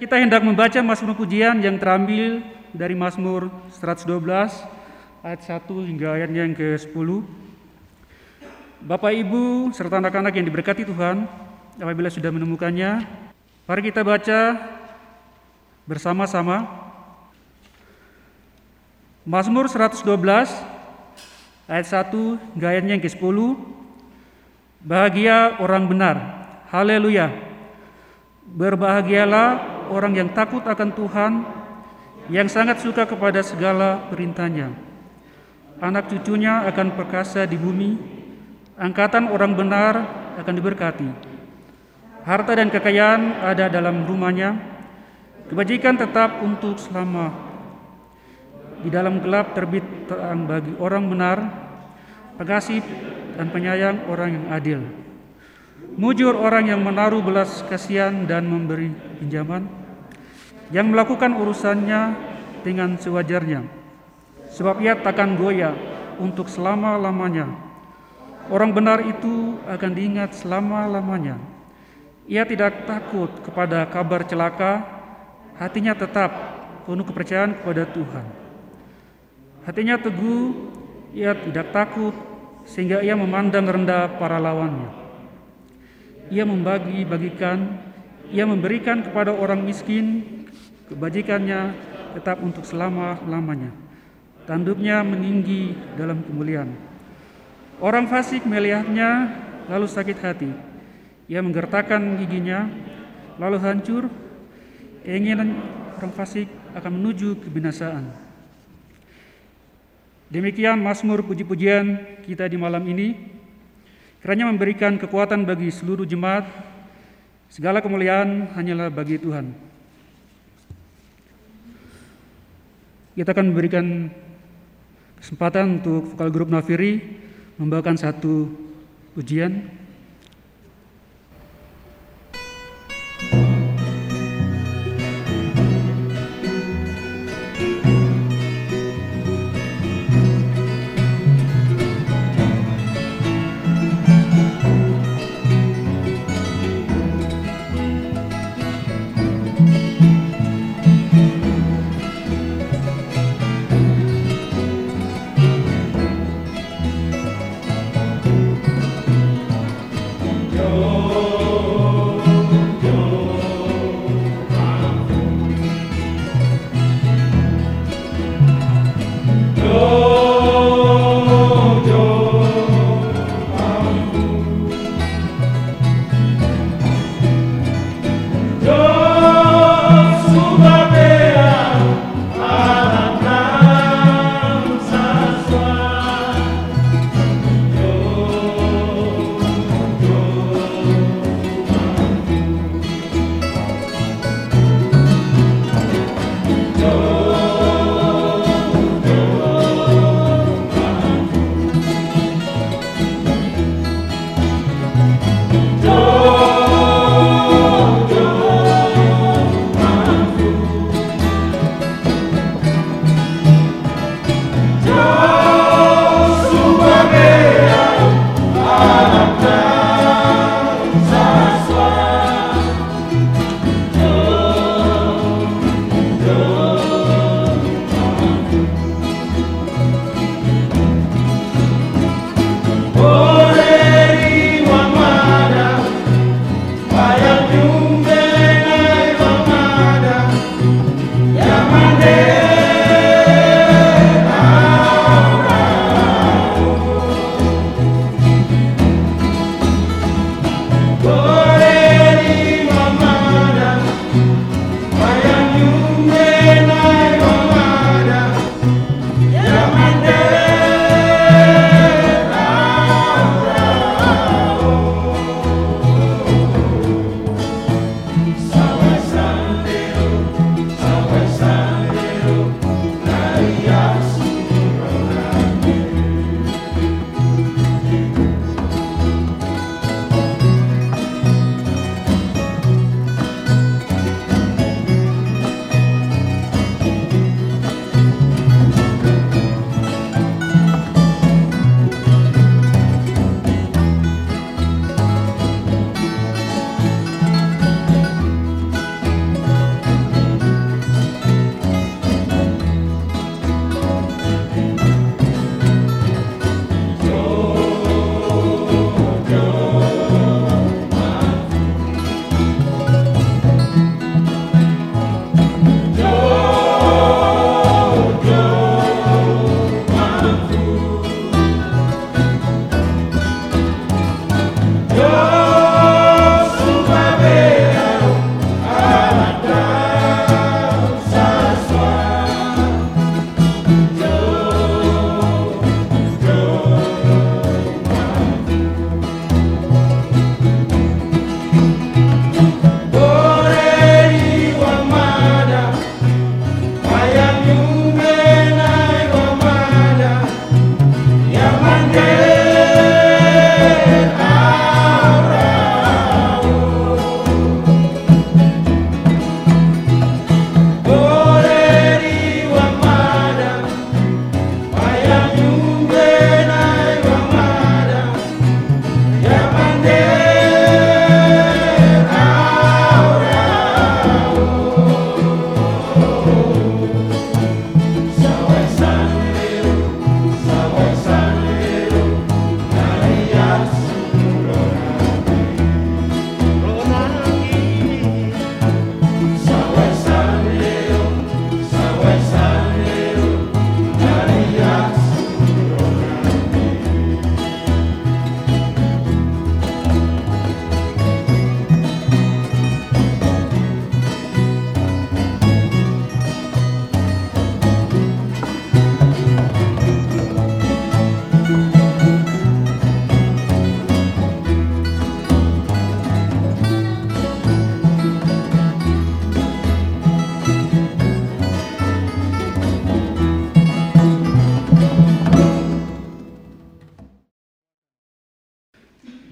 Kita hendak membaca Mazmur pujian yang terambil dari Mazmur 112 ayat 1 hingga ayatnya yang ke-10. Bapak Ibu serta anak-anak yang diberkati Tuhan, apabila sudah menemukannya, mari kita baca bersama-sama Mazmur 112 ayat 1 hingga ayatnya yang ke-10. Bahagia orang benar. Haleluya. Berbahagialah orang yang takut akan Tuhan, yang sangat suka kepada segala perintahnya. Anak cucunya akan perkasa di bumi, angkatan orang benar akan diberkati. Harta dan kekayaan ada dalam rumahnya, kebajikan tetap untuk selama. Di dalam gelap terbit terang bagi orang benar, pengasih dan penyayang orang yang adil. Mujur orang yang menaruh belas kasihan dan memberi pinjaman, yang melakukan urusannya dengan sewajarnya, sebab ia takkan goyah untuk selama-lamanya. Orang benar itu akan diingat selama-lamanya. Ia tidak takut kepada kabar celaka, hatinya tetap penuh kepercayaan kepada Tuhan. Hatinya teguh, ia tidak takut, sehingga ia memandang rendah para lawannya. Ia membagi-bagikan, ia memberikan kepada orang miskin, kebajikannya tetap untuk selama-lamanya. Tanduknya meninggi dalam kemuliaan. Orang fasik melihatnya lalu sakit hati. Ia menggertakkan giginya lalu hancur. Keinginan orang fasik akan menuju kebinasaan. Demikian Mazmur puji-pujian kita di malam ini. Kiranya memberikan kekuatan bagi seluruh jemaat. Segala kemuliaan hanyalah bagi Tuhan. Kita akan memberikan kesempatan untuk vokal grup Nafiri membawakan satu ujian.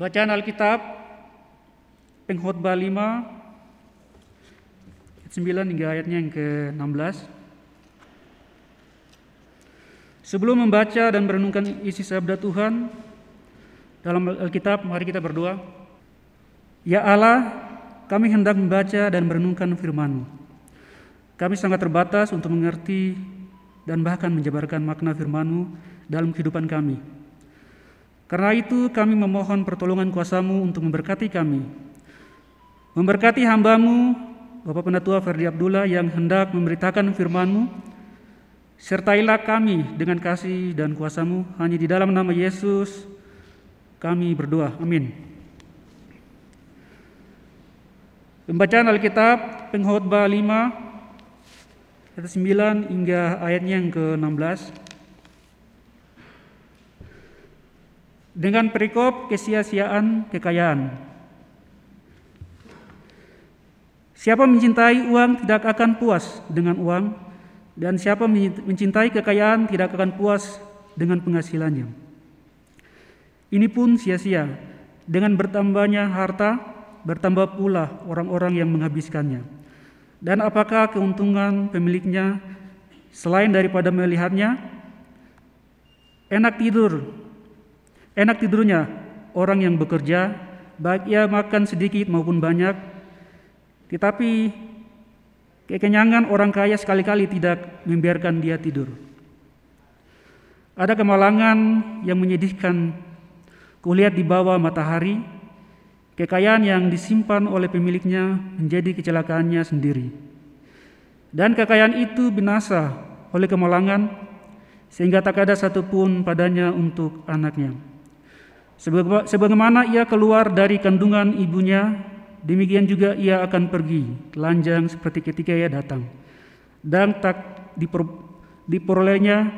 Pembacaan Alkitab Pengkhotbah 5 ayat 9 hingga ayatnya yang ke-16. Sebelum membaca dan merenungkan isi sabda Tuhan dalam Alkitab, mari kita berdoa. Ya Allah, kami hendak membaca dan merenungkan firman-Mu. Kami sangat terbatas untuk mengerti dan bahkan menjabarkan makna firman-Mu dalam kehidupan kami. Karena itu kami memohon pertolongan kuasamu untuk memberkati kami. Memberkati hambamu, Bapak Penatua Ferdi Abdullah yang hendak memberitakan firman-Mu, sertailah kami dengan kasih dan kuasamu, hanya di dalam nama Yesus kami berdoa. Amin. Pembacaan Alkitab Pengkhotbah 5 ayat 9 hingga ayatnya yang ke-16. Dengan perikop kesia-siaan kekayaan. Siapa mencintai uang tidak akan puas dengan uang, dan siapa mencintai kekayaan tidak akan puas dengan penghasilannya. Ini pun sia-sia, dengan bertambahnya harta, bertambah pula orang-orang yang menghabiskannya. Dan apakah keuntungan pemiliknya selain daripada melihatnya? Enak tidur Enak tidurnya orang yang bekerja, baik ia makan sedikit maupun banyak, tetapi kekenyangan orang kaya sekali-kali tidak membiarkan dia tidur. Ada kemalangan yang menyedihkan kulihat di bawah matahari, kekayaan yang disimpan oleh pemiliknya menjadi kecelakaannya sendiri. Dan kekayaan itu binasa oleh kemalangan sehingga tak ada satupun padanya untuk anaknya. Sebagaimana ia keluar dari kandungan ibunya, demikian juga ia akan pergi, telanjang seperti ketika ia datang. Dan tak diperolehnya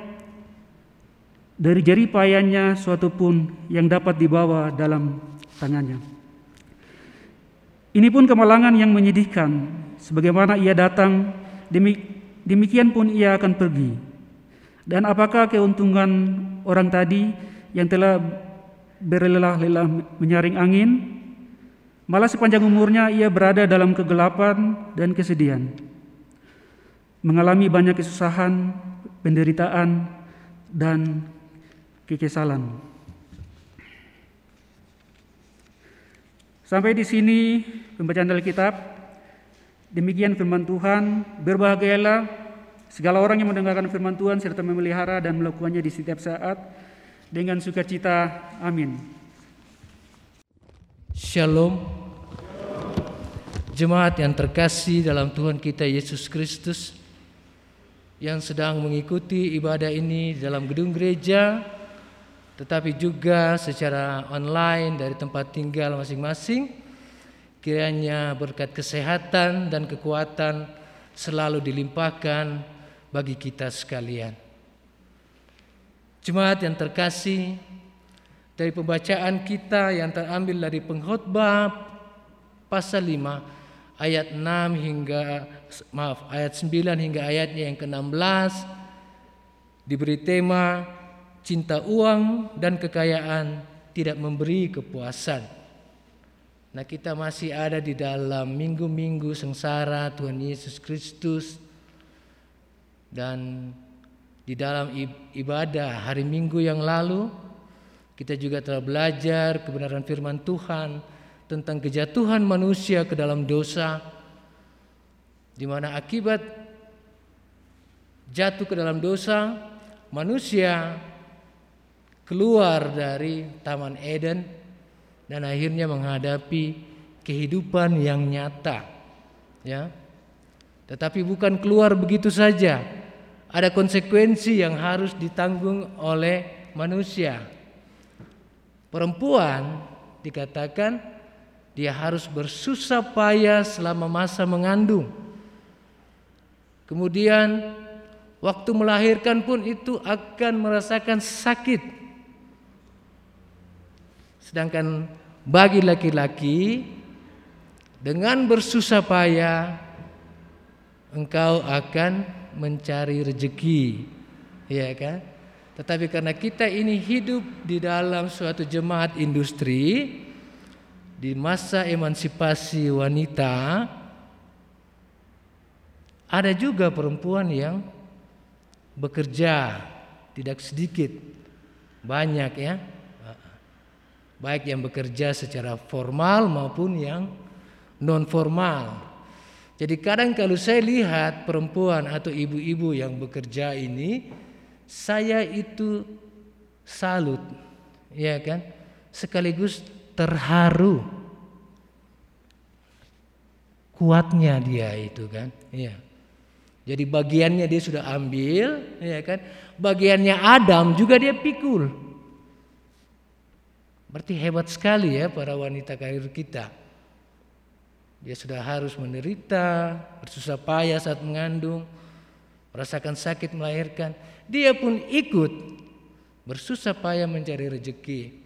dari jari payahnya suatu pun yang dapat dibawa dalam tangannya. Ini pun kemalangan yang menyedihkan, sebagaimana ia datang, demikian pun ia akan pergi. Dan apakah keuntungan orang tadi yang telah berlelah-lelah menyaring angin, malah sepanjang umurnya ia berada dalam kegelapan dan kesedihan. Mengalami banyak kesusahan, penderitaan, dan kekesalan. Sampai di sini pembacaan Alkitab. Demikian firman Tuhan. Berbahagialah segala orang yang mendengarkan firman Tuhan serta memelihara dan melakukannya di setiap saat dengan sukacita. Amin. Shalom. Jemaat yang terkasih dalam Tuhan kita Yesus Kristus yang sedang mengikuti ibadah ini dalam gedung gereja tetapi juga secara online dari tempat tinggal masing-masing kiranya berkat kesehatan dan kekuatan selalu dilimpahkan bagi kita sekalian. Jemaat yang terkasih, dari pembacaan kita yang terambil dari pengkhotbah pasal 5 ayat 6 hingga maaf ayat 9 hingga ayatnya yang ke-16 diberi tema cinta uang dan kekayaan tidak memberi kepuasan. Nah, kita masih ada di dalam minggu-minggu sengsara Tuhan Yesus Kristus dan di dalam ibadah hari Minggu yang lalu kita juga telah belajar kebenaran firman Tuhan tentang kejatuhan manusia ke dalam dosa di mana akibat jatuh ke dalam dosa manusia keluar dari taman Eden dan akhirnya menghadapi kehidupan yang nyata ya. Tetapi bukan keluar begitu saja ada konsekuensi yang harus ditanggung oleh manusia. Perempuan dikatakan dia harus bersusah payah selama masa mengandung. Kemudian waktu melahirkan pun itu akan merasakan sakit. Sedangkan bagi laki-laki dengan bersusah payah engkau akan mencari rezeki, ya kan? Tetapi karena kita ini hidup di dalam suatu jemaat industri, di masa emansipasi wanita ada juga perempuan yang bekerja tidak sedikit banyak ya baik yang bekerja secara formal maupun yang non formal jadi kadang kalau saya lihat perempuan atau ibu-ibu yang bekerja ini saya itu salut ya kan? Sekaligus terharu kuatnya dia itu kan ya jadi bagiannya dia sudah ambil ya kan? Bagiannya Adam juga dia pikul. Berarti hebat sekali ya para wanita karir kita dia sudah harus menderita bersusah payah saat mengandung merasakan sakit melahirkan dia pun ikut bersusah payah mencari rezeki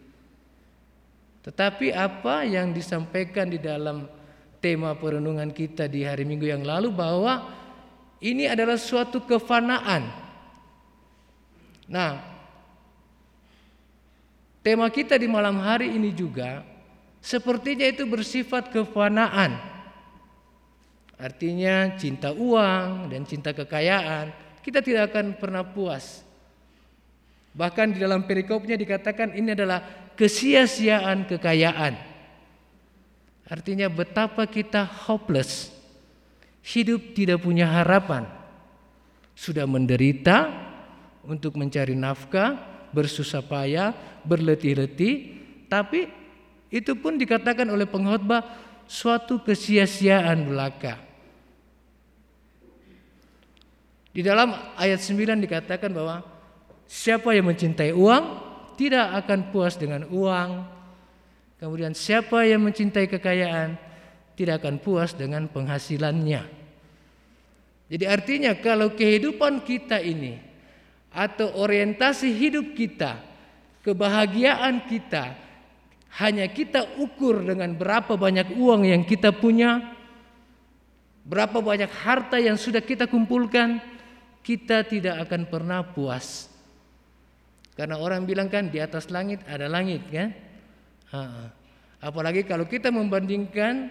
tetapi apa yang disampaikan di dalam tema perenungan kita di hari Minggu yang lalu bahwa ini adalah suatu kefanaan. Nah, tema kita di malam hari ini juga sepertinya itu bersifat kefanaan. Artinya cinta uang dan cinta kekayaan, kita tidak akan pernah puas. Bahkan di dalam perikopnya dikatakan ini adalah kesia-siaan kekayaan. Artinya betapa kita hopeless. Hidup tidak punya harapan. Sudah menderita untuk mencari nafkah, bersusah payah, berletih-letih, tapi itu pun dikatakan oleh pengkhotbah suatu kesia-siaan belaka. Di dalam ayat 9 dikatakan bahwa siapa yang mencintai uang tidak akan puas dengan uang, Kemudian siapa yang mencintai kekayaan tidak akan puas dengan penghasilannya. Jadi artinya kalau kehidupan kita ini atau orientasi hidup kita, kebahagiaan kita hanya kita ukur dengan berapa banyak uang yang kita punya, berapa banyak harta yang sudah kita kumpulkan, kita tidak akan pernah puas. Karena orang bilang kan di atas langit ada langit kan? Apalagi kalau kita membandingkan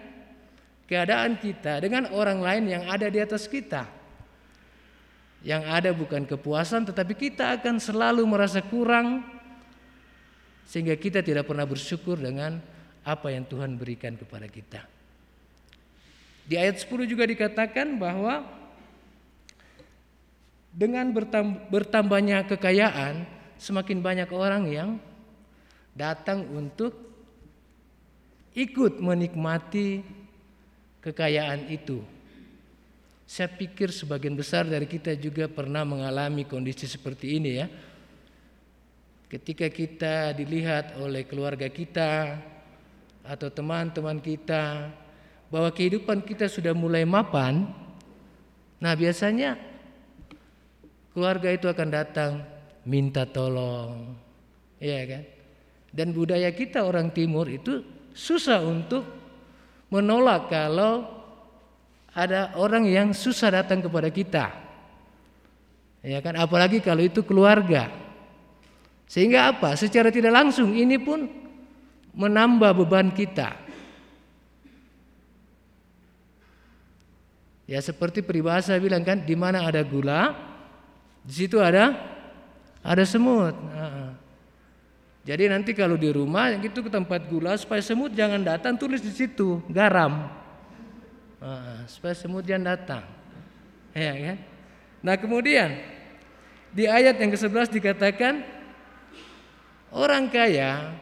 keadaan kita dengan orang lain yang ada di atas kita. Yang ada bukan kepuasan tetapi kita akan selalu merasa kurang sehingga kita tidak pernah bersyukur dengan apa yang Tuhan berikan kepada kita. Di ayat 10 juga dikatakan bahwa dengan bertambahnya kekayaan semakin banyak orang yang datang untuk ikut menikmati kekayaan itu. Saya pikir sebagian besar dari kita juga pernah mengalami kondisi seperti ini ya. Ketika kita dilihat oleh keluarga kita atau teman-teman kita bahwa kehidupan kita sudah mulai mapan, nah biasanya keluarga itu akan datang minta tolong, ya kan? Dan budaya kita orang timur itu susah untuk menolak kalau ada orang yang susah datang kepada kita. Ya kan apalagi kalau itu keluarga. Sehingga apa? Secara tidak langsung ini pun menambah beban kita. Ya seperti peribahasa bilang kan di mana ada gula di situ ada ada semut. Jadi nanti kalau di rumah gitu ke tempat gula supaya semut jangan datang tulis di situ garam. Supaya semut jangan datang. Ya kan? Nah, kemudian di ayat yang ke-11 dikatakan orang kaya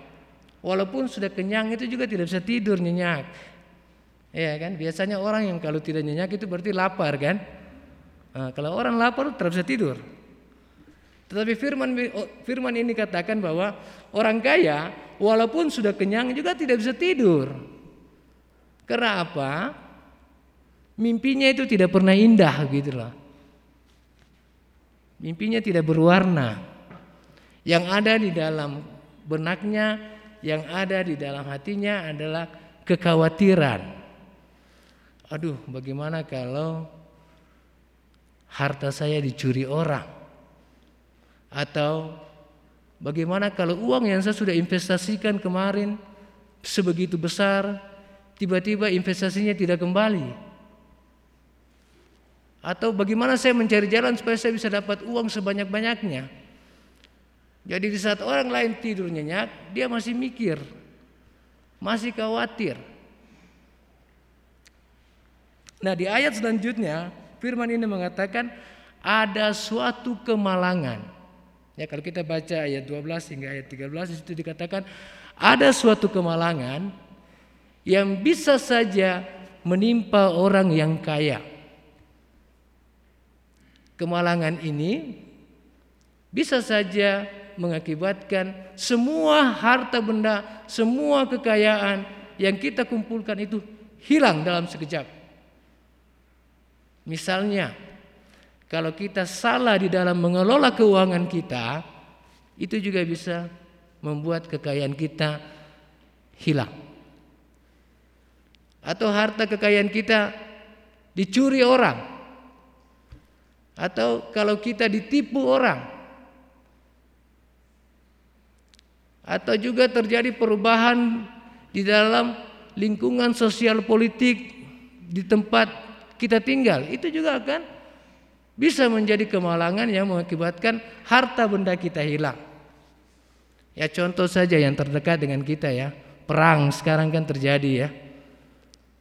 walaupun sudah kenyang itu juga tidak bisa tidur nyenyak. Ya kan? Biasanya orang yang kalau tidak nyenyak itu berarti lapar kan? Nah, kalau orang lapar tidak bisa tidur. Tetapi firman firman ini katakan bahwa orang kaya walaupun sudah kenyang juga tidak bisa tidur. Karena apa? Mimpinya itu tidak pernah indah gitu loh. Mimpinya tidak berwarna. Yang ada di dalam benaknya, yang ada di dalam hatinya adalah kekhawatiran. Aduh, bagaimana kalau harta saya dicuri orang? Atau bagaimana kalau uang yang saya sudah investasikan kemarin sebegitu besar, tiba-tiba investasinya tidak kembali. Atau bagaimana saya mencari jalan supaya saya bisa dapat uang sebanyak-banyaknya. Jadi di saat orang lain tidur nyenyak, dia masih mikir, masih khawatir. Nah di ayat selanjutnya firman ini mengatakan ada suatu kemalangan. Ya kalau kita baca ayat 12 hingga ayat 13 di situ dikatakan ada suatu kemalangan yang bisa saja menimpa orang yang kaya. Kemalangan ini bisa saja mengakibatkan semua harta benda, semua kekayaan yang kita kumpulkan itu hilang dalam sekejap. Misalnya, kalau kita salah di dalam mengelola keuangan kita, itu juga bisa membuat kekayaan kita hilang. Atau harta kekayaan kita dicuri orang. Atau kalau kita ditipu orang. Atau juga terjadi perubahan di dalam lingkungan sosial politik di tempat kita tinggal itu juga akan bisa menjadi kemalangan yang mengakibatkan harta benda kita hilang. Ya contoh saja yang terdekat dengan kita ya. Perang sekarang kan terjadi ya.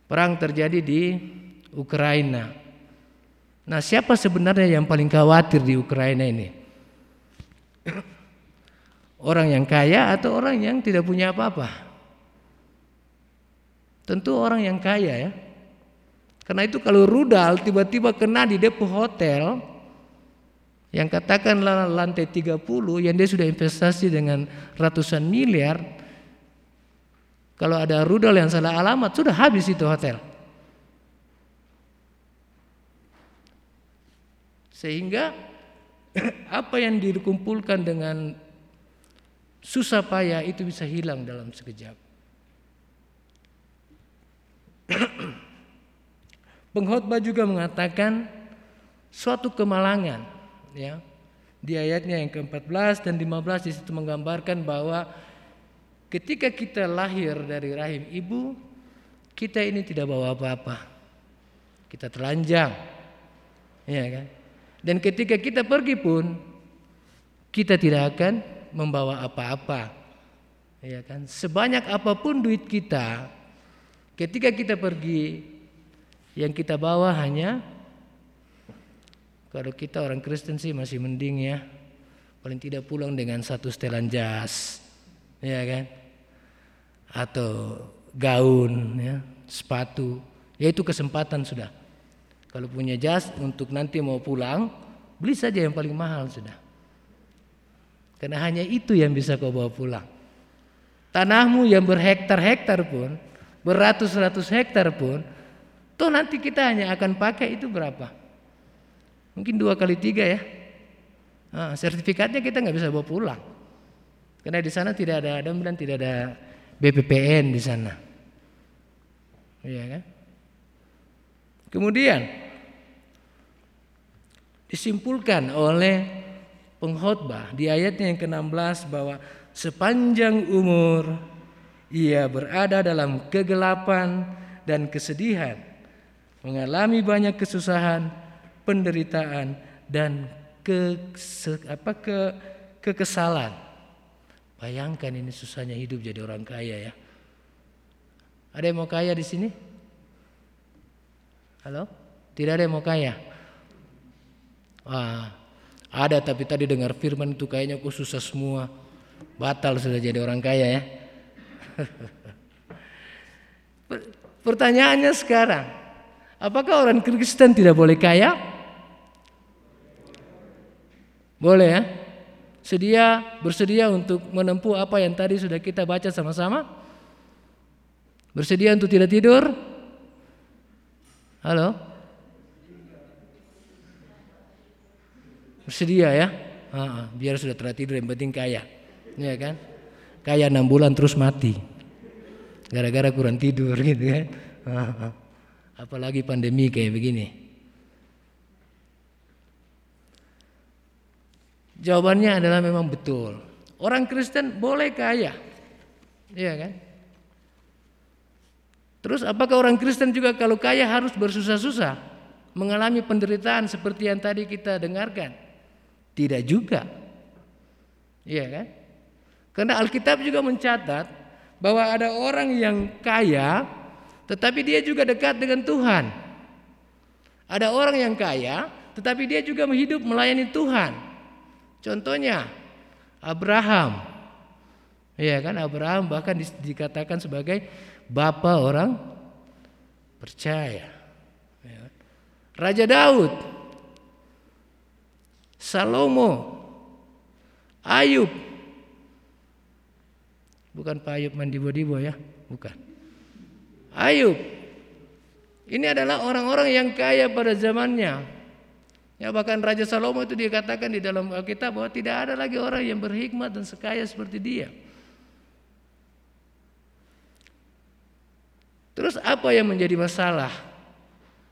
Perang terjadi di Ukraina. Nah, siapa sebenarnya yang paling khawatir di Ukraina ini? Orang yang kaya atau orang yang tidak punya apa-apa? Tentu orang yang kaya ya. Karena itu kalau rudal tiba-tiba kena di depo hotel yang katakanlah lantai 30 yang dia sudah investasi dengan ratusan miliar kalau ada rudal yang salah alamat sudah habis itu hotel. Sehingga apa yang dikumpulkan dengan susah payah itu bisa hilang dalam sekejap. Pengkhotbah juga mengatakan suatu kemalangan ya. Di ayatnya yang ke-14 dan 15 di situ menggambarkan bahwa ketika kita lahir dari rahim ibu, kita ini tidak bawa apa-apa. Kita telanjang. Ya kan? Dan ketika kita pergi pun kita tidak akan membawa apa-apa. Ya kan? Sebanyak apa pun duit kita, ketika kita pergi yang kita bawa hanya kalau kita orang Kristen sih masih mending ya. Paling tidak pulang dengan satu setelan jas. Ya kan? Atau gaun ya, sepatu. Ya itu kesempatan sudah. Kalau punya jas untuk nanti mau pulang, beli saja yang paling mahal sudah. Karena hanya itu yang bisa kau bawa pulang. Tanahmu yang berhektar-hektar pun, beratus-ratus hektar pun, Toh nanti kita hanya akan pakai itu berapa? Mungkin dua kali tiga ya. Nah, sertifikatnya kita nggak bisa bawa pulang. Karena di sana tidak ada dan tidak ada BPPN di sana. Iya kan? Kemudian disimpulkan oleh pengkhotbah di ayatnya yang ke-16 bahwa sepanjang umur ia berada dalam kegelapan dan kesedihan mengalami banyak kesusahan, penderitaan dan ke, apa, ke, kekesalan. Bayangkan ini susahnya hidup jadi orang kaya ya. Ada yang mau kaya di sini? Halo? Tidak ada yang mau kaya? Wah, ada tapi tadi dengar firman itu kayaknya kok susah semua. Batal sudah jadi orang kaya ya. Pertanyaannya sekarang, Apakah orang Kristen tidak boleh kaya? Boleh ya? Sedia, bersedia untuk menempuh apa yang tadi sudah kita baca sama-sama? Bersedia untuk tidak tidur? Halo? Bersedia ya? Biar sudah telah tidur yang penting kaya. Ya kan? Kaya enam bulan terus mati. Gara-gara kurang tidur gitu kan. Apalagi pandemi kayak begini? Jawabannya adalah memang betul. Orang Kristen boleh kaya. Iya kan? Terus apakah orang Kristen juga kalau kaya harus bersusah-susah? Mengalami penderitaan seperti yang tadi kita dengarkan? Tidak juga. Iya kan? Karena Alkitab juga mencatat bahwa ada orang yang kaya tetapi dia juga dekat dengan Tuhan. Ada orang yang kaya tetapi dia juga hidup melayani Tuhan. Contohnya Abraham. Iya kan Abraham bahkan dikatakan sebagai Bapak orang percaya. Ya. Raja Daud, Salomo, Ayub. Bukan Pak Ayub mandibo-dibo ya, bukan. Ayub. Ini adalah orang-orang yang kaya pada zamannya. Ya bahkan Raja Salomo itu dikatakan di dalam Alkitab bahwa tidak ada lagi orang yang berhikmat dan sekaya seperti dia. Terus apa yang menjadi masalah?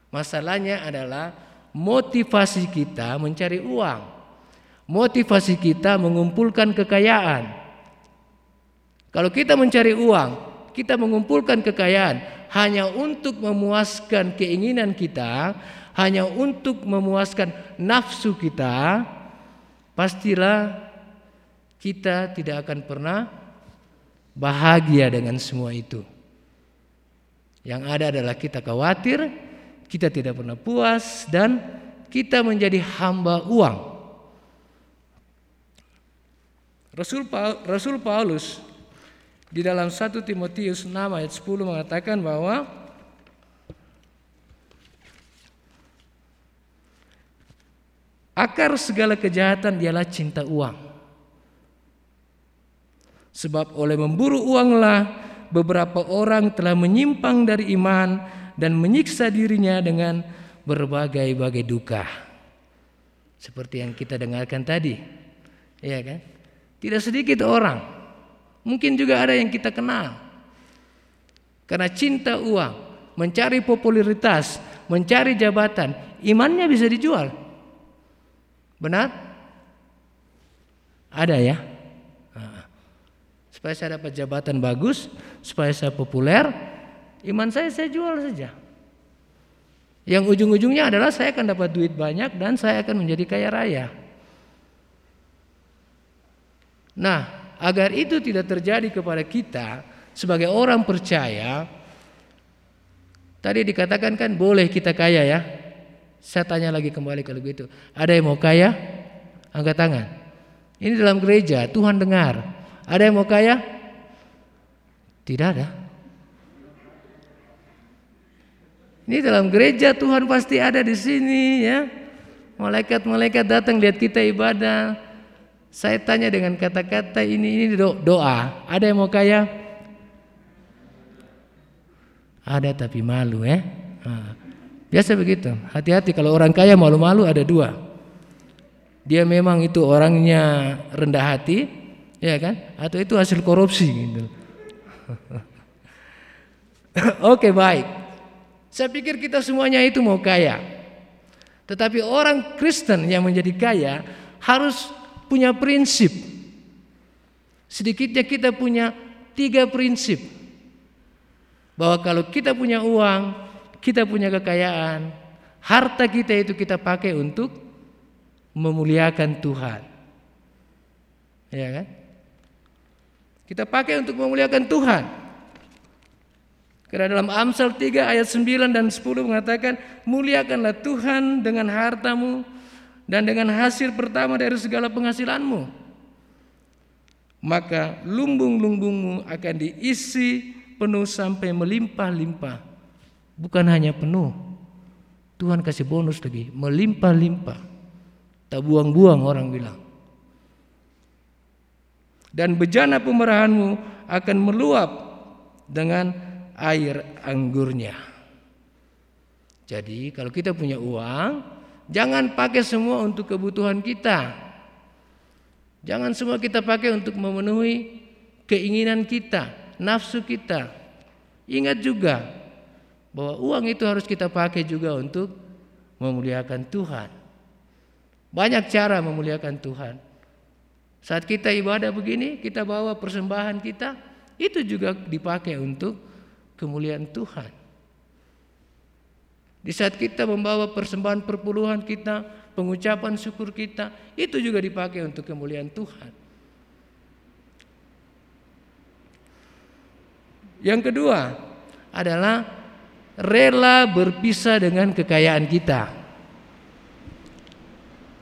Masalahnya adalah motivasi kita mencari uang. Motivasi kita mengumpulkan kekayaan. Kalau kita mencari uang, kita mengumpulkan kekayaan hanya untuk memuaskan keinginan kita, hanya untuk memuaskan nafsu kita, pastilah kita tidak akan pernah bahagia dengan semua itu. Yang ada adalah kita khawatir, kita tidak pernah puas dan kita menjadi hamba uang. Rasul Paul, Rasul Paulus di dalam 1 Timotius 6 ayat 10 mengatakan bahwa akar segala kejahatan dialah cinta uang. Sebab oleh memburu uanglah beberapa orang telah menyimpang dari iman dan menyiksa dirinya dengan berbagai-bagai duka. Seperti yang kita dengarkan tadi. Ya kan? Tidak sedikit orang. Mungkin juga ada yang kita kenal. Karena cinta uang, mencari popularitas, mencari jabatan, imannya bisa dijual. Benar? Ada ya? Supaya saya dapat jabatan bagus, supaya saya populer, iman saya saya jual saja. Yang ujung-ujungnya adalah saya akan dapat duit banyak dan saya akan menjadi kaya raya. Nah, agar itu tidak terjadi kepada kita sebagai orang percaya, tadi dikatakan kan boleh kita kaya ya. Saya tanya lagi kembali kalau begitu. Ada yang mau kaya? Angkat tangan. Ini dalam gereja, Tuhan dengar. Ada yang mau kaya? Tidak ada. Ini dalam gereja Tuhan pasti ada di sini ya. Malaikat-malaikat datang lihat kita ibadah. Saya tanya dengan kata-kata ini ini doa. Ada yang mau kaya? Ada tapi malu ya. Biasa begitu. Hati-hati kalau orang kaya malu-malu ada dua. Dia memang itu orangnya rendah hati ya kan? Atau itu hasil korupsi gitu. Oke baik. Saya pikir kita semuanya itu mau kaya. Tetapi orang Kristen yang menjadi kaya harus punya prinsip. Sedikitnya kita punya tiga prinsip. Bahwa kalau kita punya uang, kita punya kekayaan, harta kita itu kita pakai untuk memuliakan Tuhan. Ya kan? Kita pakai untuk memuliakan Tuhan. Karena dalam Amsal 3 ayat 9 dan 10 mengatakan, "Muliakanlah Tuhan dengan hartamu dan dengan hasil pertama dari segala penghasilanmu." Maka lumbung-lumbungmu akan diisi penuh sampai melimpah-limpah. Bukan hanya penuh. Tuhan kasih bonus lagi, melimpah-limpah. Tak buang-buang orang bilang dan bejana pemerahanmu akan meluap dengan air anggurnya. Jadi kalau kita punya uang, jangan pakai semua untuk kebutuhan kita. Jangan semua kita pakai untuk memenuhi keinginan kita, nafsu kita. Ingat juga bahwa uang itu harus kita pakai juga untuk memuliakan Tuhan. Banyak cara memuliakan Tuhan. Saat kita ibadah begini, kita bawa persembahan kita, itu juga dipakai untuk kemuliaan Tuhan. Di saat kita membawa persembahan perpuluhan kita, pengucapan syukur kita, itu juga dipakai untuk kemuliaan Tuhan. Yang kedua adalah rela berpisah dengan kekayaan kita.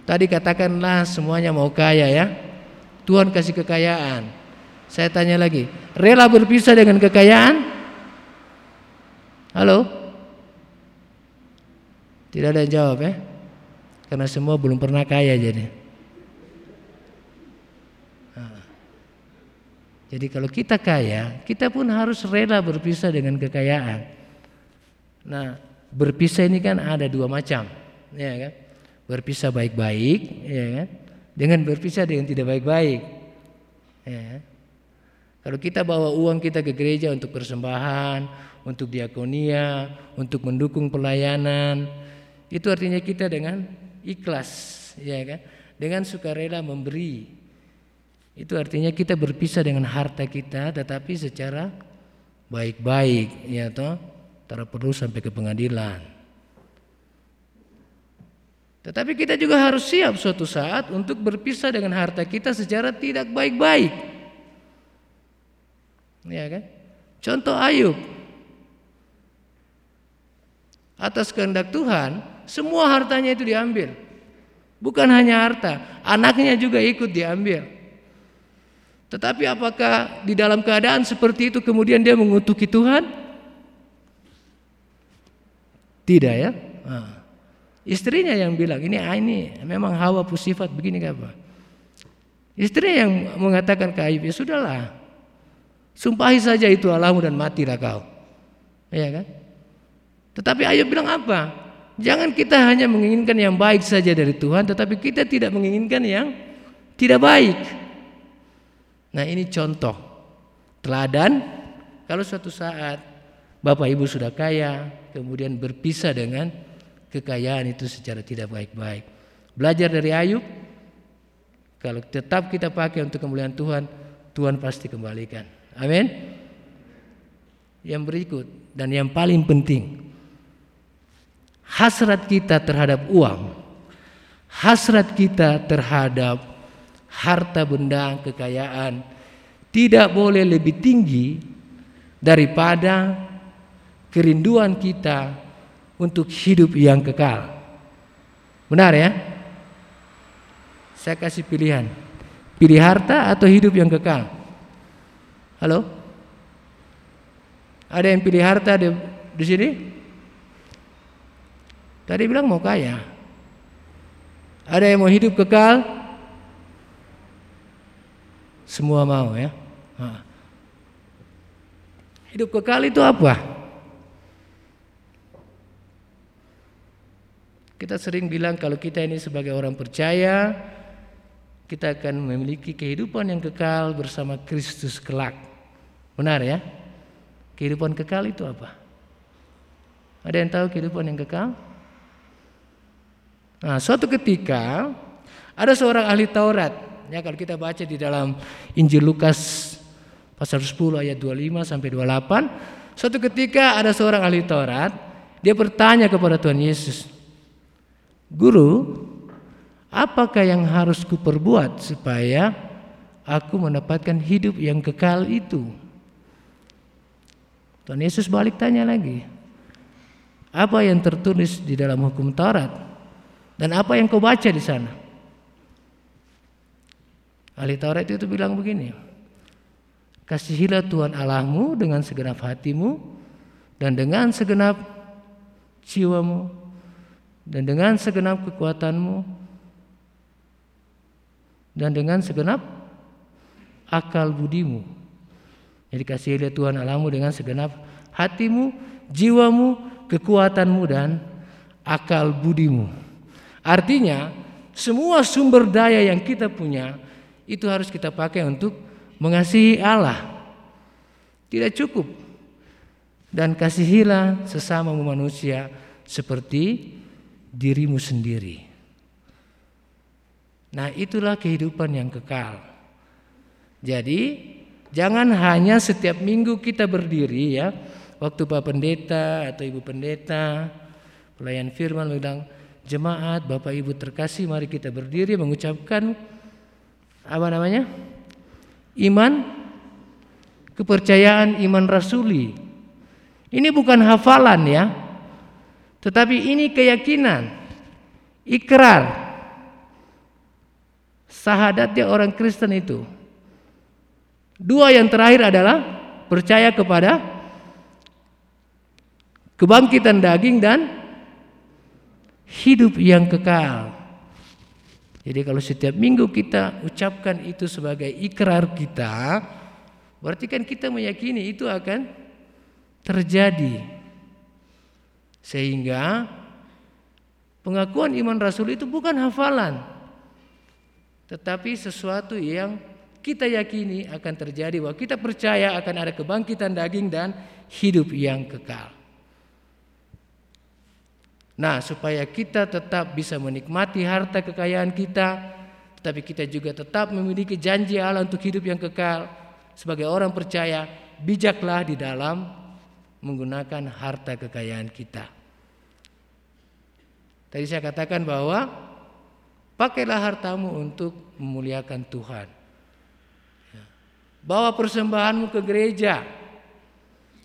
Tadi katakanlah semuanya mau kaya ya. Tuhan kasih kekayaan. Saya tanya lagi, rela berpisah dengan kekayaan? Halo? Tidak ada yang jawab ya? Karena semua belum pernah kaya jadi. Nah. Jadi kalau kita kaya, kita pun harus rela berpisah dengan kekayaan. Nah, berpisah ini kan ada dua macam, ya kan? Berpisah baik-baik, ya kan? Dengan berpisah dengan tidak baik-baik. Ya. Kan? Kalau kita bawa uang kita ke gereja untuk persembahan, untuk diakonia, untuk mendukung pelayanan, itu artinya kita dengan ikhlas, ya kan? Dengan sukarela memberi. Itu artinya kita berpisah dengan harta kita tetapi secara baik-baik, ya toh. Tak perlu sampai ke pengadilan. Tetapi kita juga harus siap suatu saat untuk berpisah dengan harta kita secara tidak baik-baik. Ya kan? Contoh Ayub. Atas kehendak Tuhan, semua hartanya itu diambil. Bukan hanya harta, anaknya juga ikut diambil. Tetapi apakah di dalam keadaan seperti itu kemudian dia mengutuki Tuhan? Tidak ya. Nah, istrinya yang bilang ini ah, ini memang hawa pusifat begini apa? Istrinya yang mengatakan ke Ayub ya sudahlah Sumpahi saja itu Allahmu dan matilah kau. Ya kan? Tetapi Ayub bilang apa? Jangan kita hanya menginginkan yang baik saja dari Tuhan, tetapi kita tidak menginginkan yang tidak baik. Nah ini contoh teladan kalau suatu saat Bapak Ibu sudah kaya, kemudian berpisah dengan kekayaan itu secara tidak baik-baik. Belajar dari Ayub, kalau tetap kita pakai untuk kemuliaan Tuhan, Tuhan pasti kembalikan. Amin. Yang berikut dan yang paling penting, hasrat kita terhadap uang, hasrat kita terhadap harta benda, kekayaan tidak boleh lebih tinggi daripada kerinduan kita untuk hidup yang kekal. Benar ya? Saya kasih pilihan. Pilih harta atau hidup yang kekal? Halo? Ada yang pilih harta di, di sini? Tadi bilang mau kaya. Ada yang mau hidup kekal? Semua mau ya. Hidup kekal itu apa? Kita sering bilang kalau kita ini sebagai orang percaya, kita akan memiliki kehidupan yang kekal bersama Kristus kelak. Benar ya? Kehidupan kekal itu apa? Ada yang tahu kehidupan yang kekal? Nah, suatu ketika ada seorang ahli Taurat. Ya, kalau kita baca di dalam Injil Lukas pasal 10 ayat 25 sampai 28, suatu ketika ada seorang ahli Taurat, dia bertanya kepada Tuhan Yesus, "Guru, Apakah yang harus kuperbuat supaya aku mendapatkan hidup yang kekal itu? Tuhan Yesus balik tanya lagi. Apa yang tertulis di dalam hukum Taurat? Dan apa yang kau baca di sana? Ahli Taurat itu bilang begini. Kasihilah Tuhan Allahmu dengan segenap hatimu dan dengan segenap jiwamu dan dengan segenap kekuatanmu dan dengan segenap akal budimu. Jadi kasihlah Tuhan Allahmu dengan segenap hatimu, jiwamu, kekuatanmu dan akal budimu. Artinya semua sumber daya yang kita punya itu harus kita pakai untuk mengasihi Allah. Tidak cukup. Dan kasihilah sesama manusia seperti dirimu sendiri. Nah, itulah kehidupan yang kekal. Jadi, jangan hanya setiap minggu kita berdiri ya waktu Pak Pendeta atau Ibu Pendeta pelayan firman bilang jemaat Bapak Ibu terkasih mari kita berdiri mengucapkan apa namanya? Iman kepercayaan iman rasuli. Ini bukan hafalan ya. Tetapi ini keyakinan ikrar sahadatnya orang Kristen itu. Dua yang terakhir adalah percaya kepada kebangkitan daging dan hidup yang kekal. Jadi kalau setiap minggu kita ucapkan itu sebagai ikrar kita, berarti kan kita meyakini itu akan terjadi. Sehingga pengakuan iman rasul itu bukan hafalan, tetapi sesuatu yang kita yakini akan terjadi bahwa kita percaya akan ada kebangkitan daging dan hidup yang kekal. Nah, supaya kita tetap bisa menikmati harta kekayaan kita, tetapi kita juga tetap memiliki janji Allah untuk hidup yang kekal. Sebagai orang percaya, bijaklah di dalam menggunakan harta kekayaan kita. Tadi saya katakan bahwa pakailah hartamu untuk memuliakan Tuhan. Ya. Bawa persembahanmu ke gereja.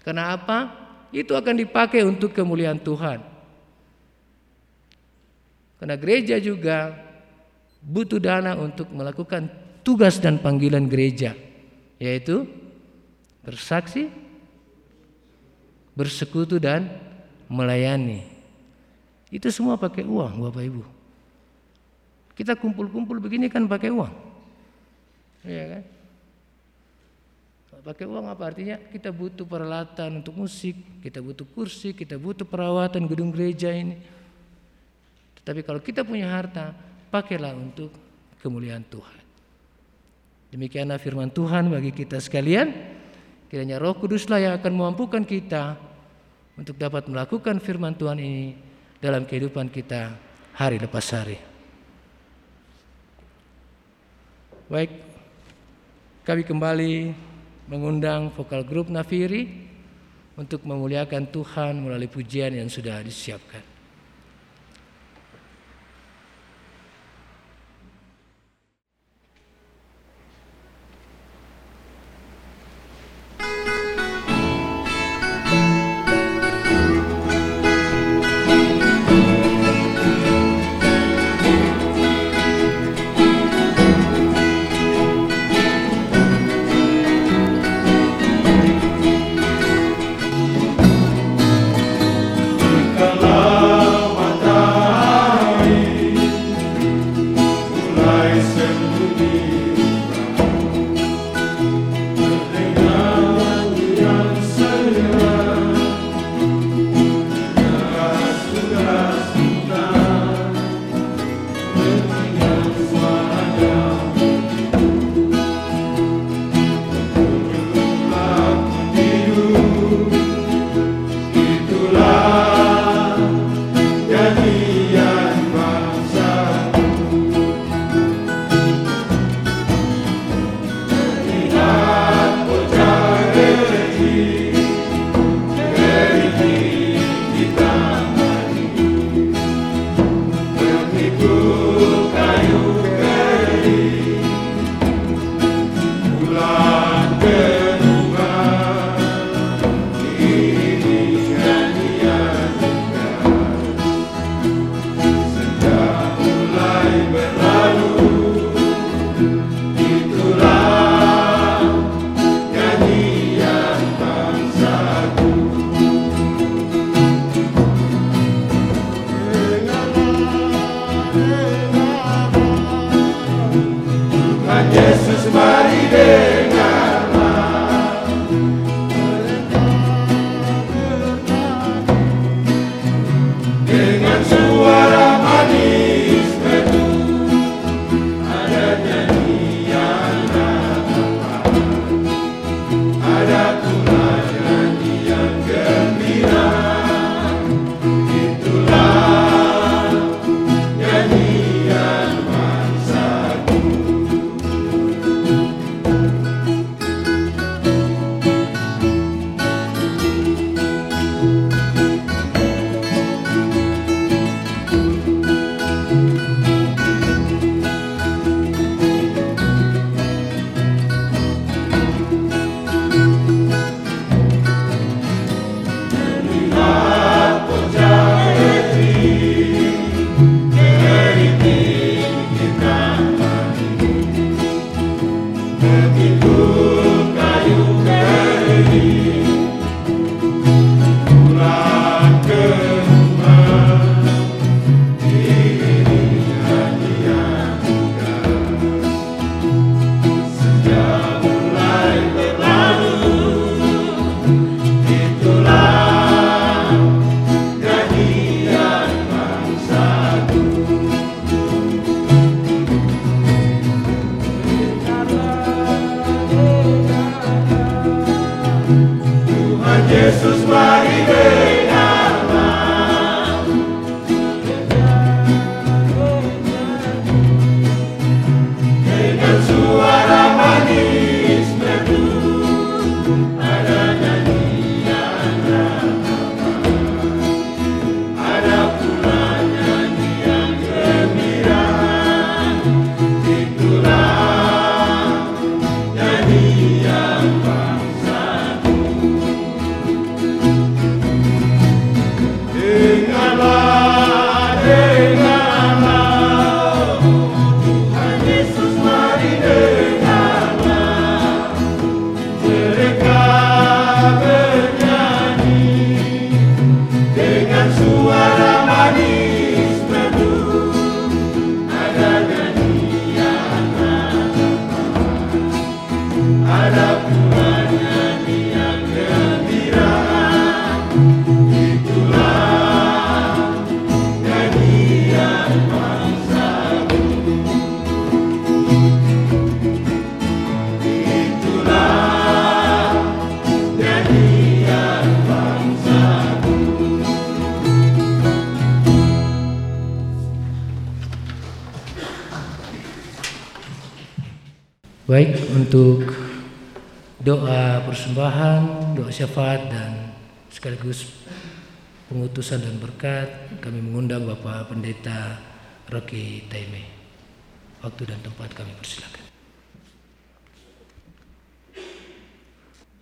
Kenapa? Itu akan dipakai untuk kemuliaan Tuhan. Karena gereja juga butuh dana untuk melakukan tugas dan panggilan gereja, yaitu bersaksi, bersekutu dan melayani. Itu semua pakai uang, Bapak Ibu. Kita kumpul-kumpul begini kan pakai uang. Iya kan? Pakai uang apa artinya? Kita butuh peralatan untuk musik, kita butuh kursi, kita butuh perawatan gedung gereja ini. Tapi kalau kita punya harta, pakailah untuk kemuliaan Tuhan. Demikianlah firman Tuhan bagi kita sekalian. Kiranya Roh Kuduslah yang akan memampukan kita untuk dapat melakukan firman Tuhan ini dalam kehidupan kita hari lepas hari. Baik, kami kembali mengundang vokal grup Nafiri untuk memuliakan Tuhan melalui pujian yang sudah disiapkan. Berkat kami mengundang Bapak Pendeta Rocky Taime. Waktu dan tempat kami persilakan.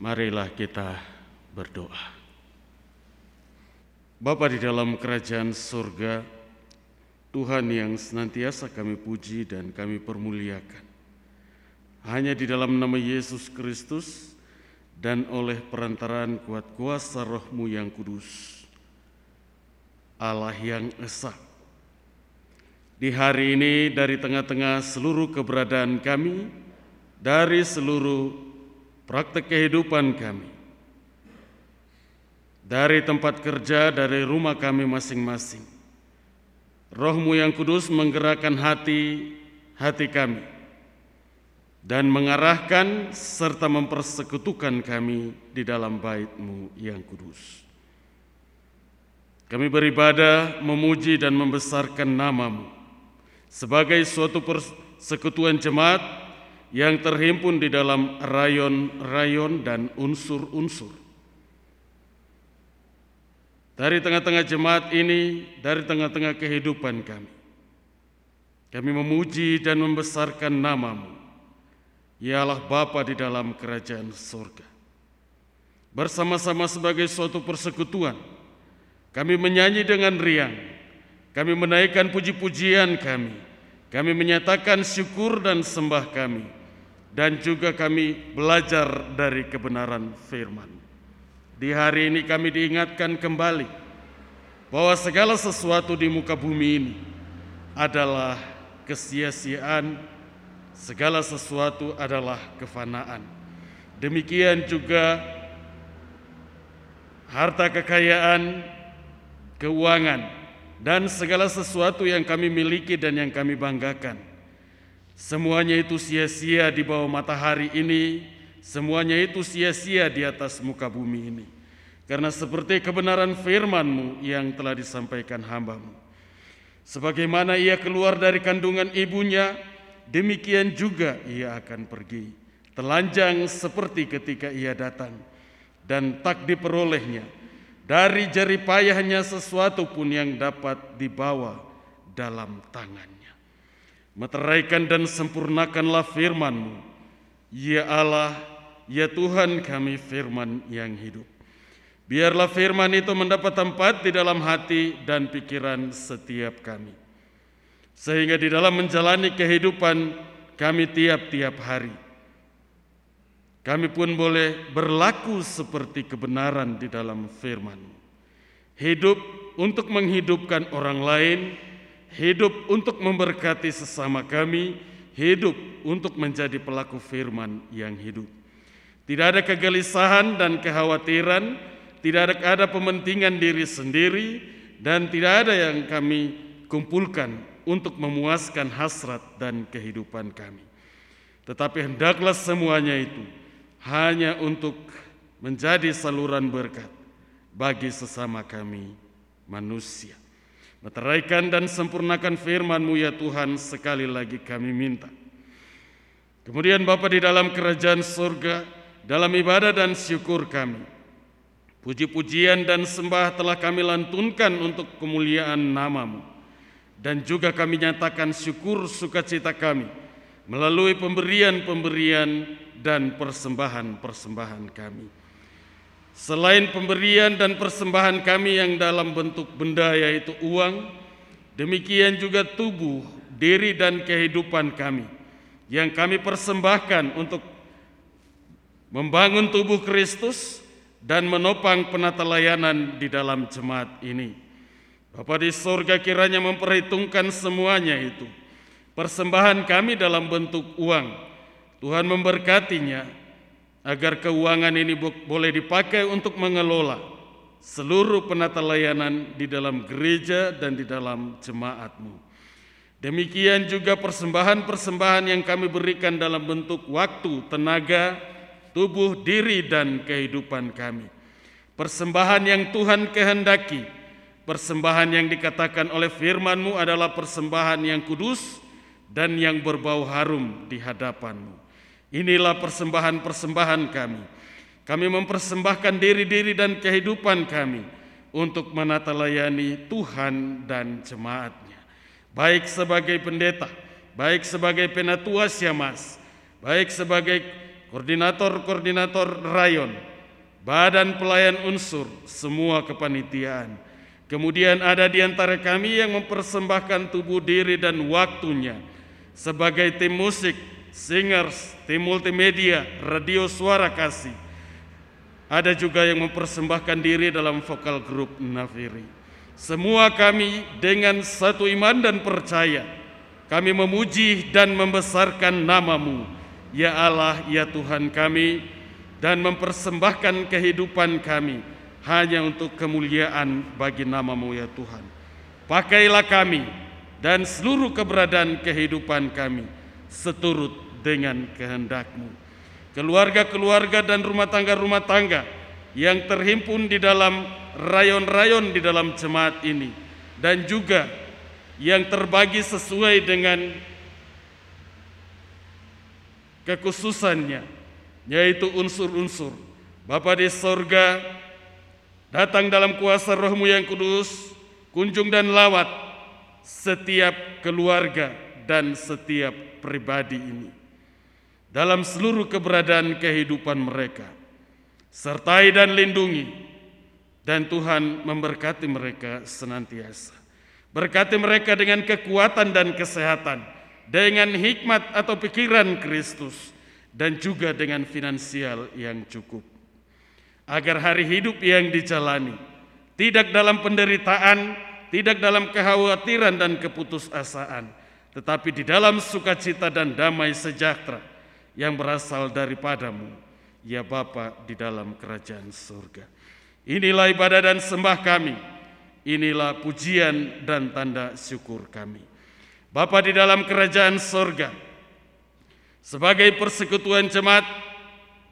Marilah kita berdoa. Bapa di dalam kerajaan surga, Tuhan yang senantiasa kami puji dan kami permuliakan. Hanya di dalam nama Yesus Kristus dan oleh perantaraan kuat kuasa rohmu yang kudus. Allah yang esa. Di hari ini dari tengah-tengah seluruh keberadaan kami, dari seluruh praktek kehidupan kami, dari tempat kerja, dari rumah kami masing-masing. Rohmu yang kudus menggerakkan hati hati kami dan mengarahkan serta mempersekutukan kami di dalam baitmu yang kudus. Kami beribadah, memuji dan membesarkan namamu sebagai suatu persekutuan jemaat yang terhimpun di dalam rayon-rayon dan unsur-unsur. Dari tengah-tengah jemaat ini, dari tengah-tengah kehidupan kami, kami memuji dan membesarkan namamu ialah Bapa di dalam kerajaan surga. Bersama-sama sebagai suatu persekutuan, kami menyanyi dengan riang, kami menaikkan puji-pujian kami, kami menyatakan syukur dan sembah kami, dan juga kami belajar dari kebenaran firman. Di hari ini kami diingatkan kembali bahwa segala sesuatu di muka bumi ini adalah kesia-siaan segala sesuatu adalah kefanaan. Demikian juga harta kekayaan, keuangan, dan segala sesuatu yang kami miliki dan yang kami banggakan. Semuanya itu sia-sia di bawah matahari ini, semuanya itu sia-sia di atas muka bumi ini. Karena seperti kebenaran firman-Mu yang telah disampaikan hambamu. Sebagaimana ia keluar dari kandungan ibunya, demikian juga ia akan pergi. Telanjang seperti ketika ia datang, dan tak diperolehnya. Dari jari payahnya sesuatu pun yang dapat dibawa dalam tangannya. Meteraikan dan sempurnakanlah firman-Mu. Ya Allah, ya Tuhan kami firman yang hidup. Biarlah firman itu mendapat tempat di dalam hati dan pikiran setiap kami sehingga di dalam menjalani kehidupan kami tiap-tiap hari, kami pun boleh berlaku seperti kebenaran di dalam firman. Hidup untuk menghidupkan orang lain, hidup untuk memberkati sesama kami, hidup untuk menjadi pelaku firman yang hidup. Tidak ada kegelisahan dan kekhawatiran, tidak ada pementingan diri sendiri, dan tidak ada yang kami kumpulkan untuk memuaskan hasrat dan kehidupan kami. Tetapi hendaklah semuanya itu hanya untuk menjadi saluran berkat bagi sesama kami manusia. Meteraikan dan sempurnakan firman-Mu ya Tuhan sekali lagi kami minta. Kemudian Bapa di dalam kerajaan surga, dalam ibadah dan syukur kami, puji-pujian dan sembah telah kami lantunkan untuk kemuliaan namamu dan juga kami nyatakan syukur sukacita kami melalui pemberian-pemberian dan persembahan-persembahan kami. Selain pemberian dan persembahan kami yang dalam bentuk benda yaitu uang, demikian juga tubuh, diri dan kehidupan kami yang kami persembahkan untuk membangun tubuh Kristus dan menopang penata layanan di dalam jemaat ini. Bapa di surga kiranya memperhitungkan semuanya itu. Persembahan kami dalam bentuk uang. Tuhan memberkatinya agar keuangan ini boleh dipakai untuk mengelola seluruh penata layanan di dalam gereja dan di dalam jemaatmu. Demikian juga persembahan-persembahan yang kami berikan dalam bentuk waktu, tenaga, tubuh, diri, dan kehidupan kami. Persembahan yang Tuhan kehendaki, Persembahan yang dikatakan oleh firman-Mu adalah persembahan yang kudus dan yang berbau harum di hadapan-Mu. Inilah persembahan-persembahan kami. Kami mempersembahkan diri-diri dan kehidupan kami untuk menata layani Tuhan dan jemaatnya. Baik sebagai pendeta, baik sebagai penatua siamas, baik sebagai koordinator-koordinator rayon, badan pelayan unsur, semua kepanitiaan. Kemudian ada di antara kami yang mempersembahkan tubuh diri dan waktunya sebagai tim musik, singers, tim multimedia, radio suara kasih. Ada juga yang mempersembahkan diri dalam vokal grup Nafiri. Semua kami dengan satu iman dan percaya, kami memuji dan membesarkan namamu, ya Allah, ya Tuhan kami, dan mempersembahkan kehidupan kami hanya untuk kemuliaan bagi namamu ya Tuhan. Pakailah kami dan seluruh keberadaan kehidupan kami seturut dengan kehendakmu. Keluarga-keluarga dan rumah tangga-rumah tangga yang terhimpun di dalam rayon-rayon di dalam jemaat ini dan juga yang terbagi sesuai dengan kekhususannya yaitu unsur-unsur Bapa di sorga datang dalam kuasa rohmu yang kudus kunjung dan lawat setiap keluarga dan setiap pribadi ini dalam seluruh keberadaan kehidupan mereka. Sertai dan lindungi dan Tuhan memberkati mereka senantiasa. Berkati mereka dengan kekuatan dan kesehatan, dengan hikmat atau pikiran Kristus, dan juga dengan finansial yang cukup. Agar hari hidup yang dijalani tidak dalam penderitaan, tidak dalam kekhawatiran dan keputusasaan, tetapi di dalam sukacita dan damai sejahtera yang berasal daripadamu, ya Bapa di dalam kerajaan surga. Inilah ibadah dan sembah kami, inilah pujian dan tanda syukur kami. Bapa di dalam kerajaan surga, sebagai persekutuan jemaat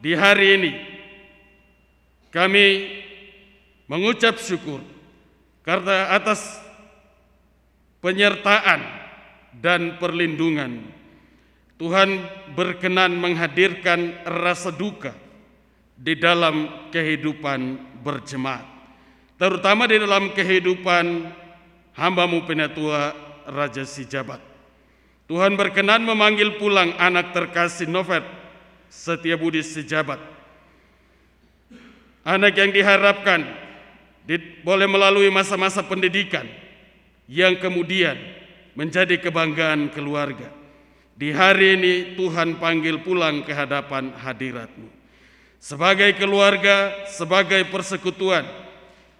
di hari ini, kami mengucap syukur karena atas penyertaan dan perlindungan Tuhan berkenan menghadirkan rasa duka di dalam kehidupan berjemaat terutama di dalam kehidupan hambamu penatua Raja Sijabat. Tuhan berkenan memanggil pulang anak terkasih Novet Setia Budi Sijabat. Anak yang diharapkan boleh melalui masa-masa pendidikan yang kemudian menjadi kebanggaan keluarga. Di hari ini Tuhan panggil pulang ke hadapan hadiratmu. Sebagai keluarga, sebagai persekutuan,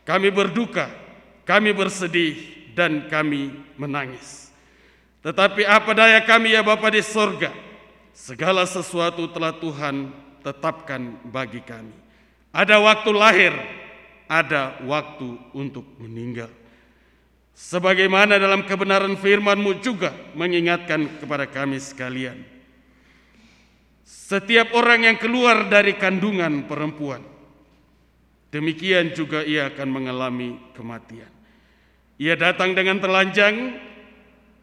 kami berduka, kami bersedih, dan kami menangis. Tetapi apa daya kami ya Bapa di sorga, segala sesuatu telah Tuhan tetapkan bagi kami. Ada waktu lahir, ada waktu untuk meninggal. Sebagaimana dalam kebenaran firman-Mu juga mengingatkan kepada kami sekalian. Setiap orang yang keluar dari kandungan perempuan, demikian juga ia akan mengalami kematian. Ia datang dengan telanjang,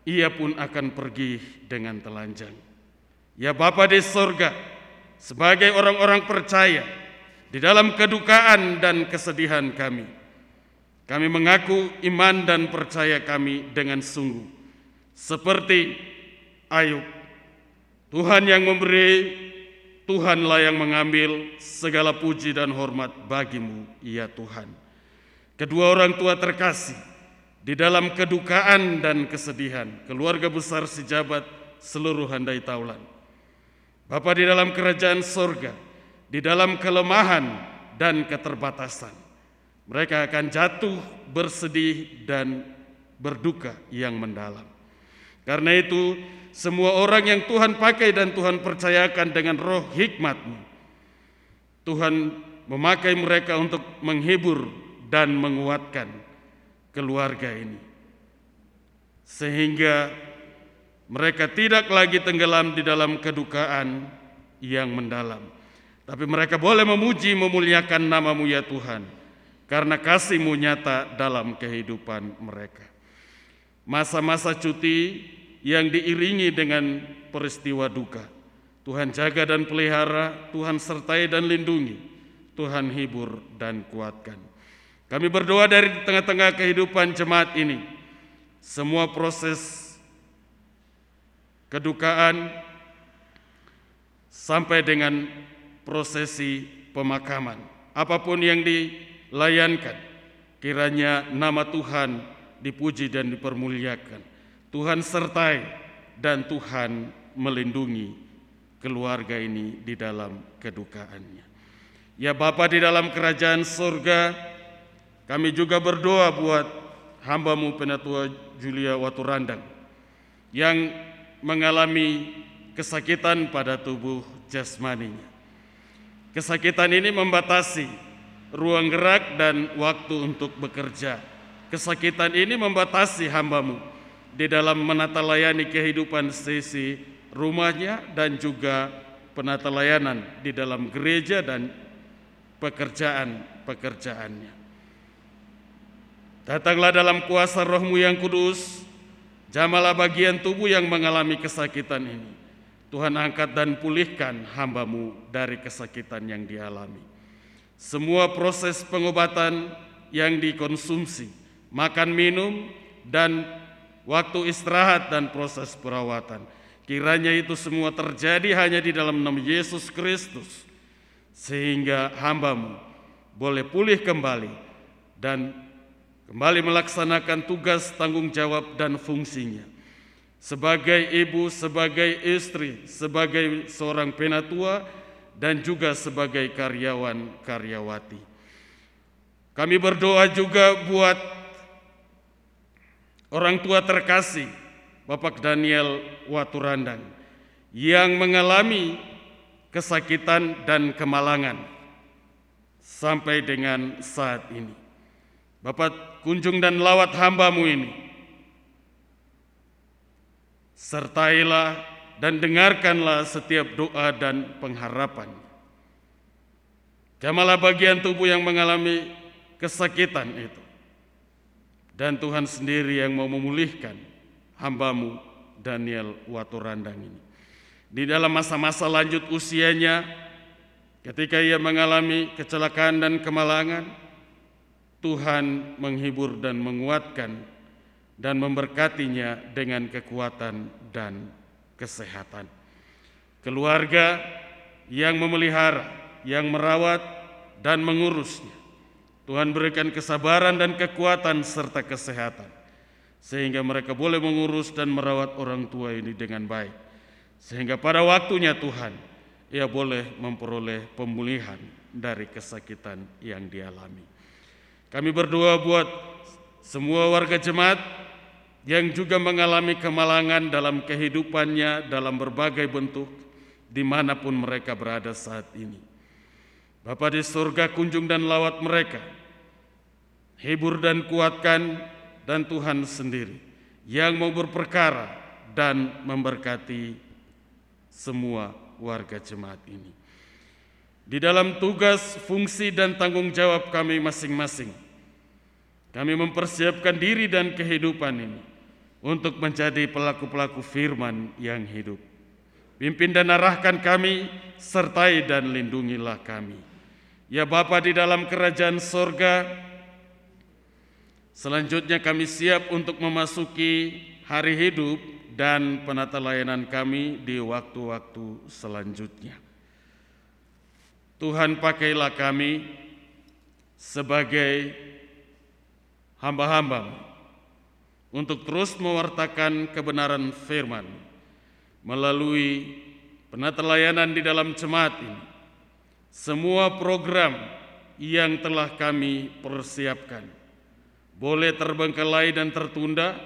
ia pun akan pergi dengan telanjang. Ya Bapa di sorga, sebagai orang-orang percaya, di dalam kedukaan dan kesedihan kami, kami mengaku iman dan percaya kami dengan sungguh. Seperti Ayub, Tuhan yang memberi, Tuhanlah yang mengambil segala puji dan hormat bagimu, ya Tuhan. Kedua orang tua terkasih, di dalam kedukaan dan kesedihan, keluarga besar sejabat seluruh handai taulan. Bapa di dalam kerajaan sorga, di dalam kelemahan dan keterbatasan, mereka akan jatuh bersedih dan berduka yang mendalam. Karena itu, semua orang yang Tuhan pakai dan Tuhan percayakan dengan roh hikmatmu, Tuhan memakai mereka untuk menghibur dan menguatkan keluarga ini. Sehingga mereka tidak lagi tenggelam di dalam kedukaan yang mendalam. Tapi mereka boleh memuji memuliakan namamu ya Tuhan karena kasihmu nyata dalam kehidupan mereka. Masa-masa cuti yang diiringi dengan peristiwa duka Tuhan jaga dan pelihara, Tuhan sertai dan lindungi, Tuhan hibur dan kuatkan. Kami berdoa dari tengah-tengah kehidupan jemaat ini, semua proses kedukaan sampai dengan prosesi pemakaman, apa pun yang dilayankan, kiranya nama Tuhan dipuji dan dipermuliakan. Tuhan sertai dan Tuhan melindungi keluarga ini di dalam kedukaannya. Ya Bapa di dalam kerajaan surga, kami juga berdoa buat hambamu Penatua Julia Waturandang yang mengalami kesakitan pada tubuh jasmaninya. Kesakitan ini membatasi ruang gerak dan waktu untuk bekerja. Kesakitan ini membatasi hambamu di dalam menata layani kehidupan sisi rumahnya dan juga penata layanan di dalam gereja dan pekerjaan-pekerjaannya. Datanglah dalam kuasa rohmu yang kudus, jamalah bagian tubuh yang mengalami kesakitan ini. Tuhan angkat dan pulihkan hambamu dari kesakitan yang dialami. Semua proses pengobatan yang dikonsumsi, makan minum, dan waktu istirahat dan proses perawatan – Kiranya itu semua terjadi hanya di dalam nama Yesus Kristus, sehingga hambamu boleh pulih kembali dan kembali melaksanakan tugas tanggung jawab dan fungsinya. Sebagai ibu, sebagai istri, sebagai seorang penatua, dan juga sebagai karyawan-karyawati. Kami berdoa juga buat orang tua terkasih Bapak Daniel Waturandang yang mengalami kesakitan dan kemalangan sampai dengan saat ini. Bapak kunjung dan lawat hambamu ini. Sertailah dan dengarkanlah setiap doa dan pengharapan. Jamalah bagian tubuh yang mengalami kesakitan itu. Dan Tuhan sendiri yang mau memulihkan hambamu Daniel Waturandang ini. Di dalam masa-masa lanjut usianya, ketika ia mengalami kecelakaan dan kemalangan, Tuhan menghibur dan menguatkan dan memberkatinya dengan kekuatan dan kesehatan. Keluarga yang memelihara, yang merawat dan mengurusnya. Tuhan berikan kesabaran dan kekuatan serta kesehatan sehingga mereka boleh mengurus dan merawat orang tua ini dengan baik. Sehingga pada waktunya Tuhan, ia boleh memperoleh pemulihan dari kesakitan yang dialami. Kami berdoa buat semua warga jemaat yang juga mengalami kemalangan dalam kehidupannya dalam berbagai bentuk di mana pun mereka berada saat ini. Bapa di surga kunjung dan lawat mereka, hibur dan kuatkan dan Tuhan sendiri yang mau berperkara dan memberkati semua warga jemaat ini. Di dalam tugas, fungsi, dan tanggung jawab kami masing-masing, kami mempersiapkan diri dan kehidupan ini untuk menjadi pelaku-pelaku firman yang hidup. Pimpin dan arahkan kami, sertai dan lindungilah kami. Ya Bapa di dalam kerajaan sorga, Selanjutnya kami siap untuk memasuki hari hidup dan penata layanan kami di waktu-waktu selanjutnya. Tuhan pakailah kami sebagai hamba-hamba untuk terus mewartakan kebenaran firman melalui penata layanan di dalam jemaat ini. Semua program yang telah kami persiapkan boleh terbengkelai dan tertunda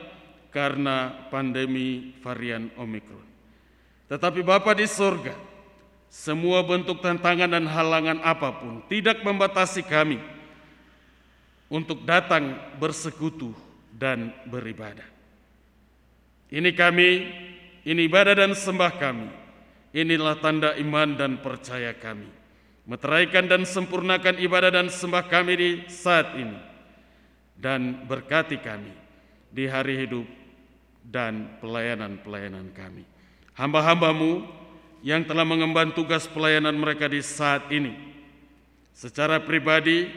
karena pandemi varian Omikron. Tetapi Bapa di surga, semua bentuk tantangan dan halangan apa pun tidak membatasi kami untuk datang bersekutu dan beribadah. Ini kami, ini ibadah dan sembah kami. Inilah tanda iman dan percaya kami. Meteraikan dan sempurnakan ibadah dan sembah kami di saat ini dan berkati kami di hari hidup dan pelayanan-pelayanan kami. Hamba-hambamu yang telah mengemban tugas pelayanan mereka di saat ini. Secara pribadi,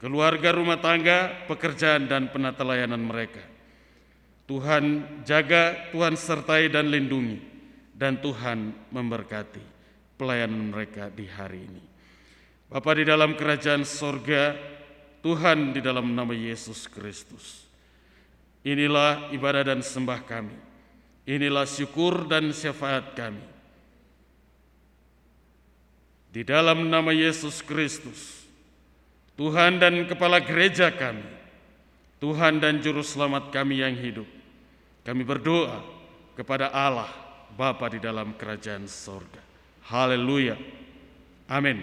keluarga rumah tangga, pekerjaan dan penata layanan mereka. Tuhan jaga, Tuhan sertai dan lindungi, dan Tuhan memberkati pelayanan mereka di hari ini. Bapa di dalam kerajaan sorga, Tuhan di dalam nama Yesus Kristus. Inilah ibadah dan sembah kami. Inilah syukur dan syafaat kami. Di dalam nama Yesus Kristus, Tuhan dan Kepala Gereja kami, Tuhan dan Juru Selamat kami yang hidup, kami berdoa kepada Allah Bapa di dalam kerajaan sorga. Haleluya. Amin.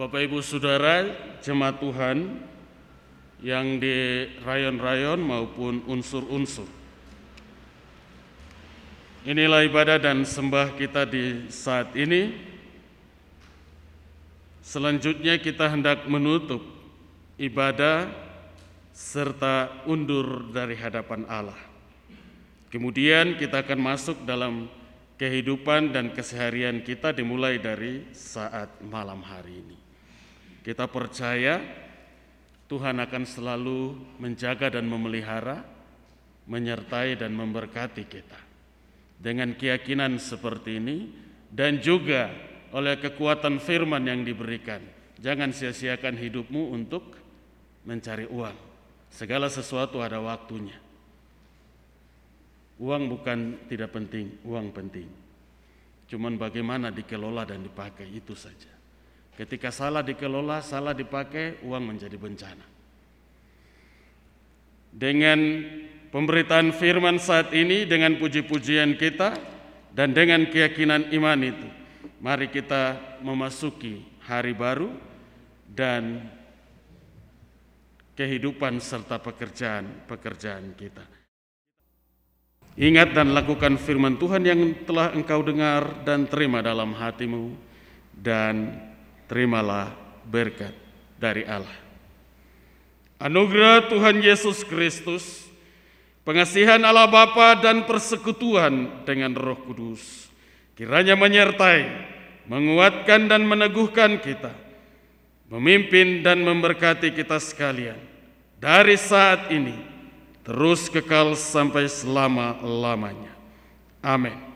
Bapak Ibu Saudara, jemaat Tuhan yang di rayon-rayon maupun unsur-unsur. Inilah ibadah dan sembah kita di saat ini. Selanjutnya kita hendak menutup ibadah serta undur dari hadapan Allah. Kemudian kita akan masuk dalam kehidupan dan keseharian kita dimulai dari saat malam hari ini. Kita percaya Tuhan akan selalu menjaga dan memelihara, menyertai dan memberkati kita. Dengan keyakinan seperti ini dan juga oleh kekuatan firman yang diberikan, jangan sia-siakan hidupmu untuk mencari uang. Segala sesuatu ada waktunya. Uang bukan tidak penting, uang penting. Cuman bagaimana dikelola dan dipakai itu saja. Ketika salah dikelola, salah dipakai, uang menjadi bencana. Dengan pemberitaan firman saat ini, dengan puji-pujian kita, dan dengan keyakinan iman itu, mari kita memasuki hari baru dan kehidupan serta pekerjaan-pekerjaan kita. Ingat dan lakukan firman Tuhan yang telah engkau dengar dan terima dalam hatimu dan terimalah berkat dari Allah. Anugerah Tuhan Yesus Kristus, pengasihan Allah Bapa dan persekutuan dengan Roh Kudus kiranya menyertai, menguatkan dan meneguhkan kita, memimpin dan memberkati kita sekalian dari saat ini terus kekal sampai selama-lamanya. Amin.